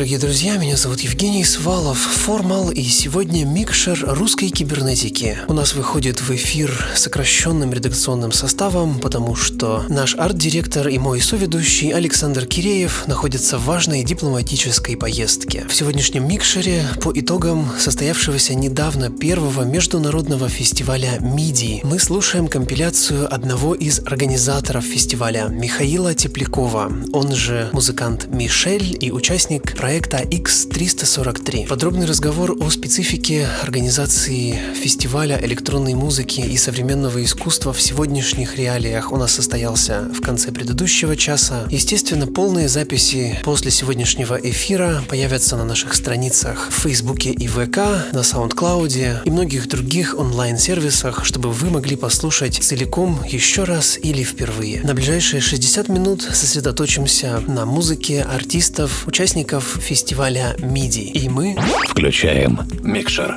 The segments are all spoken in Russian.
Дорогие друзья. Меня зовут Евгений Свалов, Формал, и сегодня микшер русской кибернетики. У нас выходит в эфир сокращенным редакционным составом, потому что наш арт-директор и мой соведущий Александр Киреев находится в важной дипломатической поездке. В сегодняшнем микшере по итогам состоявшегося недавно первого международного фестиваля МИДИ мы слушаем компиляцию одного из организаторов фестиваля Михаила Теплякова, он же музыкант Мишель и участник проекта X343. Подробный разговор о специфике организации фестиваля электронной музыки и современного искусства в сегодняшних реалиях у нас состоялся в конце предыдущего часа. Естественно, полные записи после сегодняшнего эфира появятся на наших страницах в Фейсбуке и ВК, на SoundCloud и многих других онлайн-сервисах, чтобы вы могли послушать целиком еще раз или впервые. На ближайшие 60 минут сосредоточимся на музыке артистов, участников фестиваля МИДИ. И мы включаем микшер.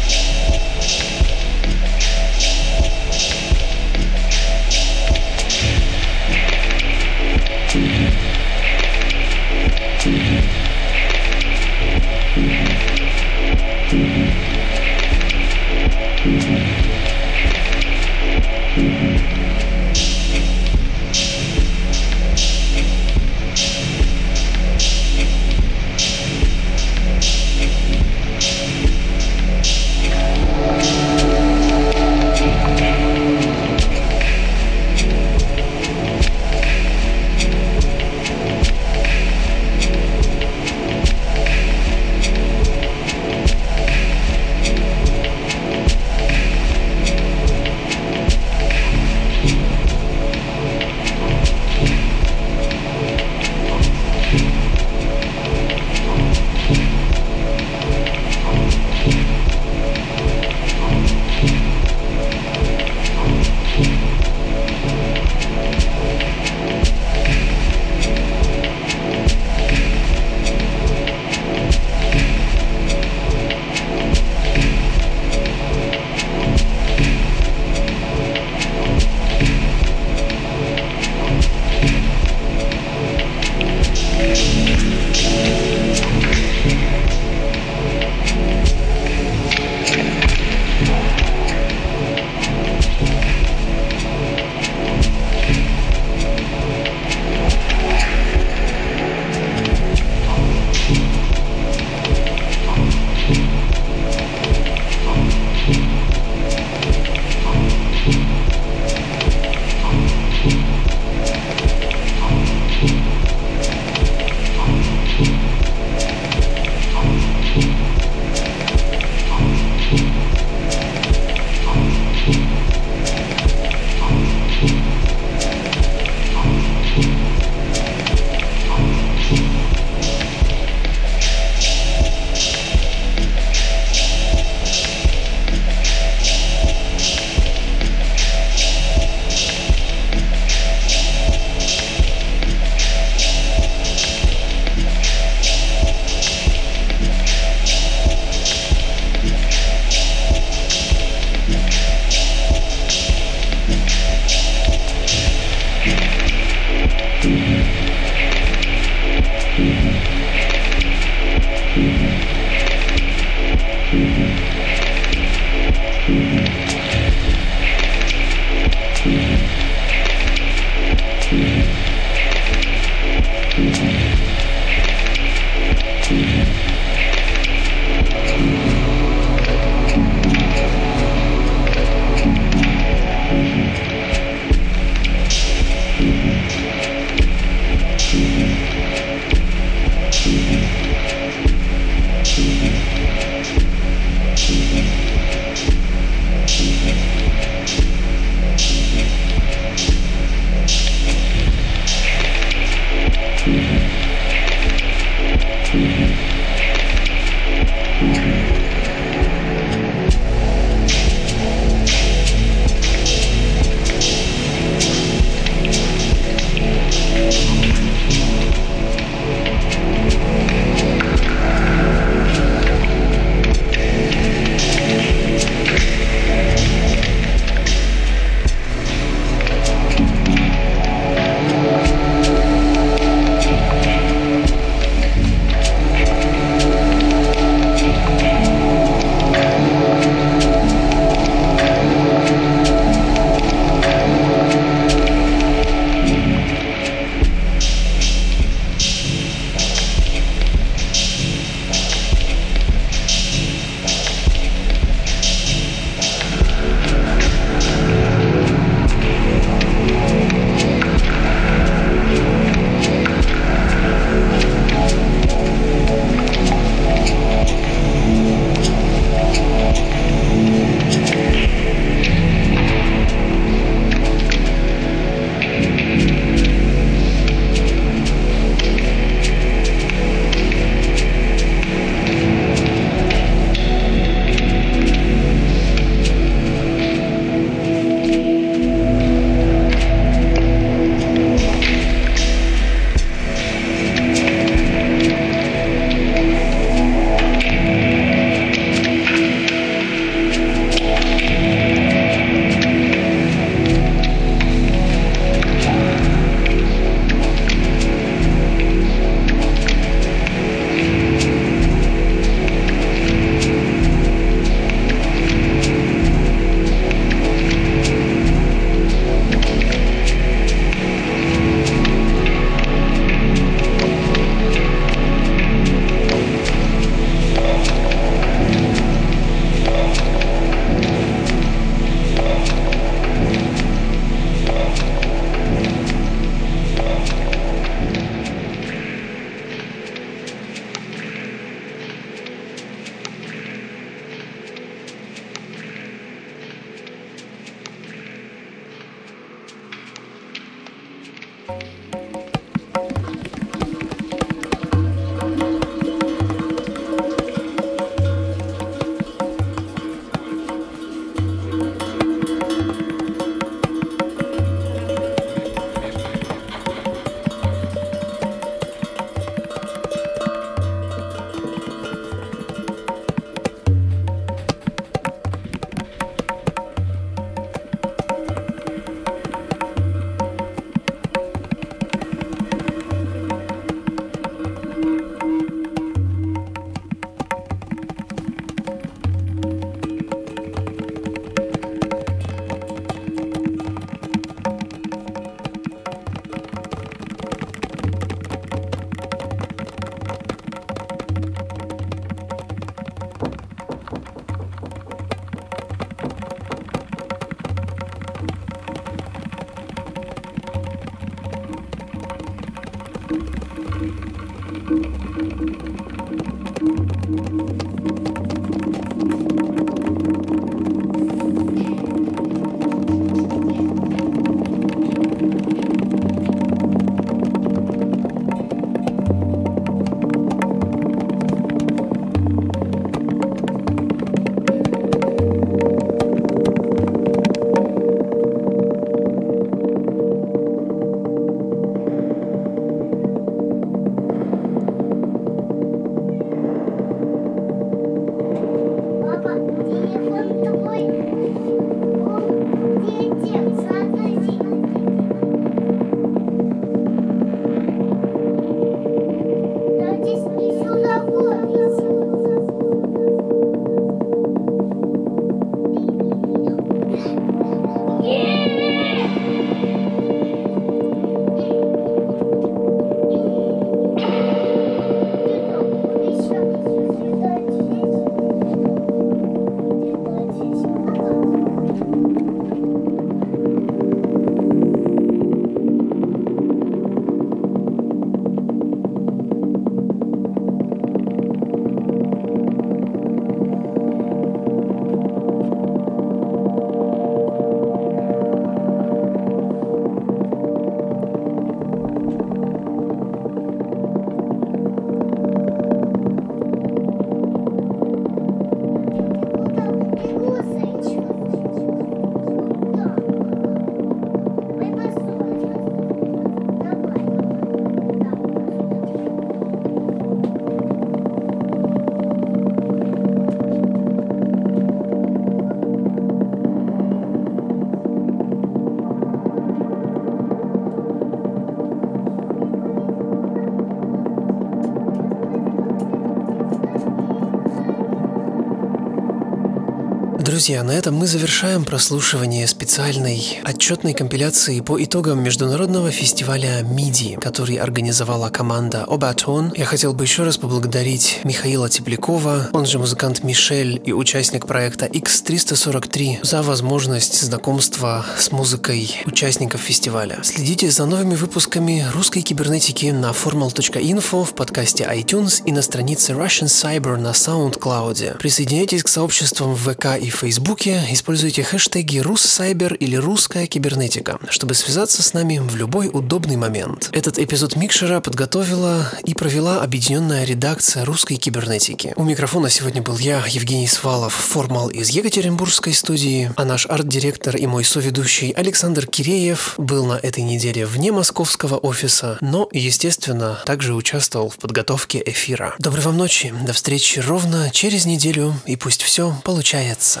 Друзья, на этом мы завершаем прослушивание специальной отчетной компиляции по итогам международного фестиваля MIDI, который организовала команда Обатон. Я хотел бы еще раз поблагодарить Михаила Теплякова, он же музыкант Мишель и участник проекта X343 за возможность знакомства с музыкой участников фестиваля. Следите за новыми выпусками русской кибернетики на formal.info в подкасте iTunes и на странице Russian Cyber на SoundCloud. Присоединяйтесь к сообществам в ВК и Фейсбуке, используйте хэштеги «Руссайбер» или «Русская кибернетика», чтобы связаться с нами в любой удобный момент. Этот эпизод Микшера подготовила и провела объединенная редакция русской кибернетики. У микрофона сегодня был я, Евгений Свалов, формал из Екатеринбургской студии, а наш арт-директор и мой соведущий Александр Киреев был на этой неделе вне московского офиса, но, естественно, также участвовал в подготовке эфира. Доброй вам ночи, до встречи ровно через неделю, и пусть все получается.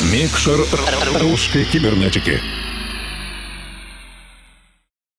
Микшер русской кибернетики.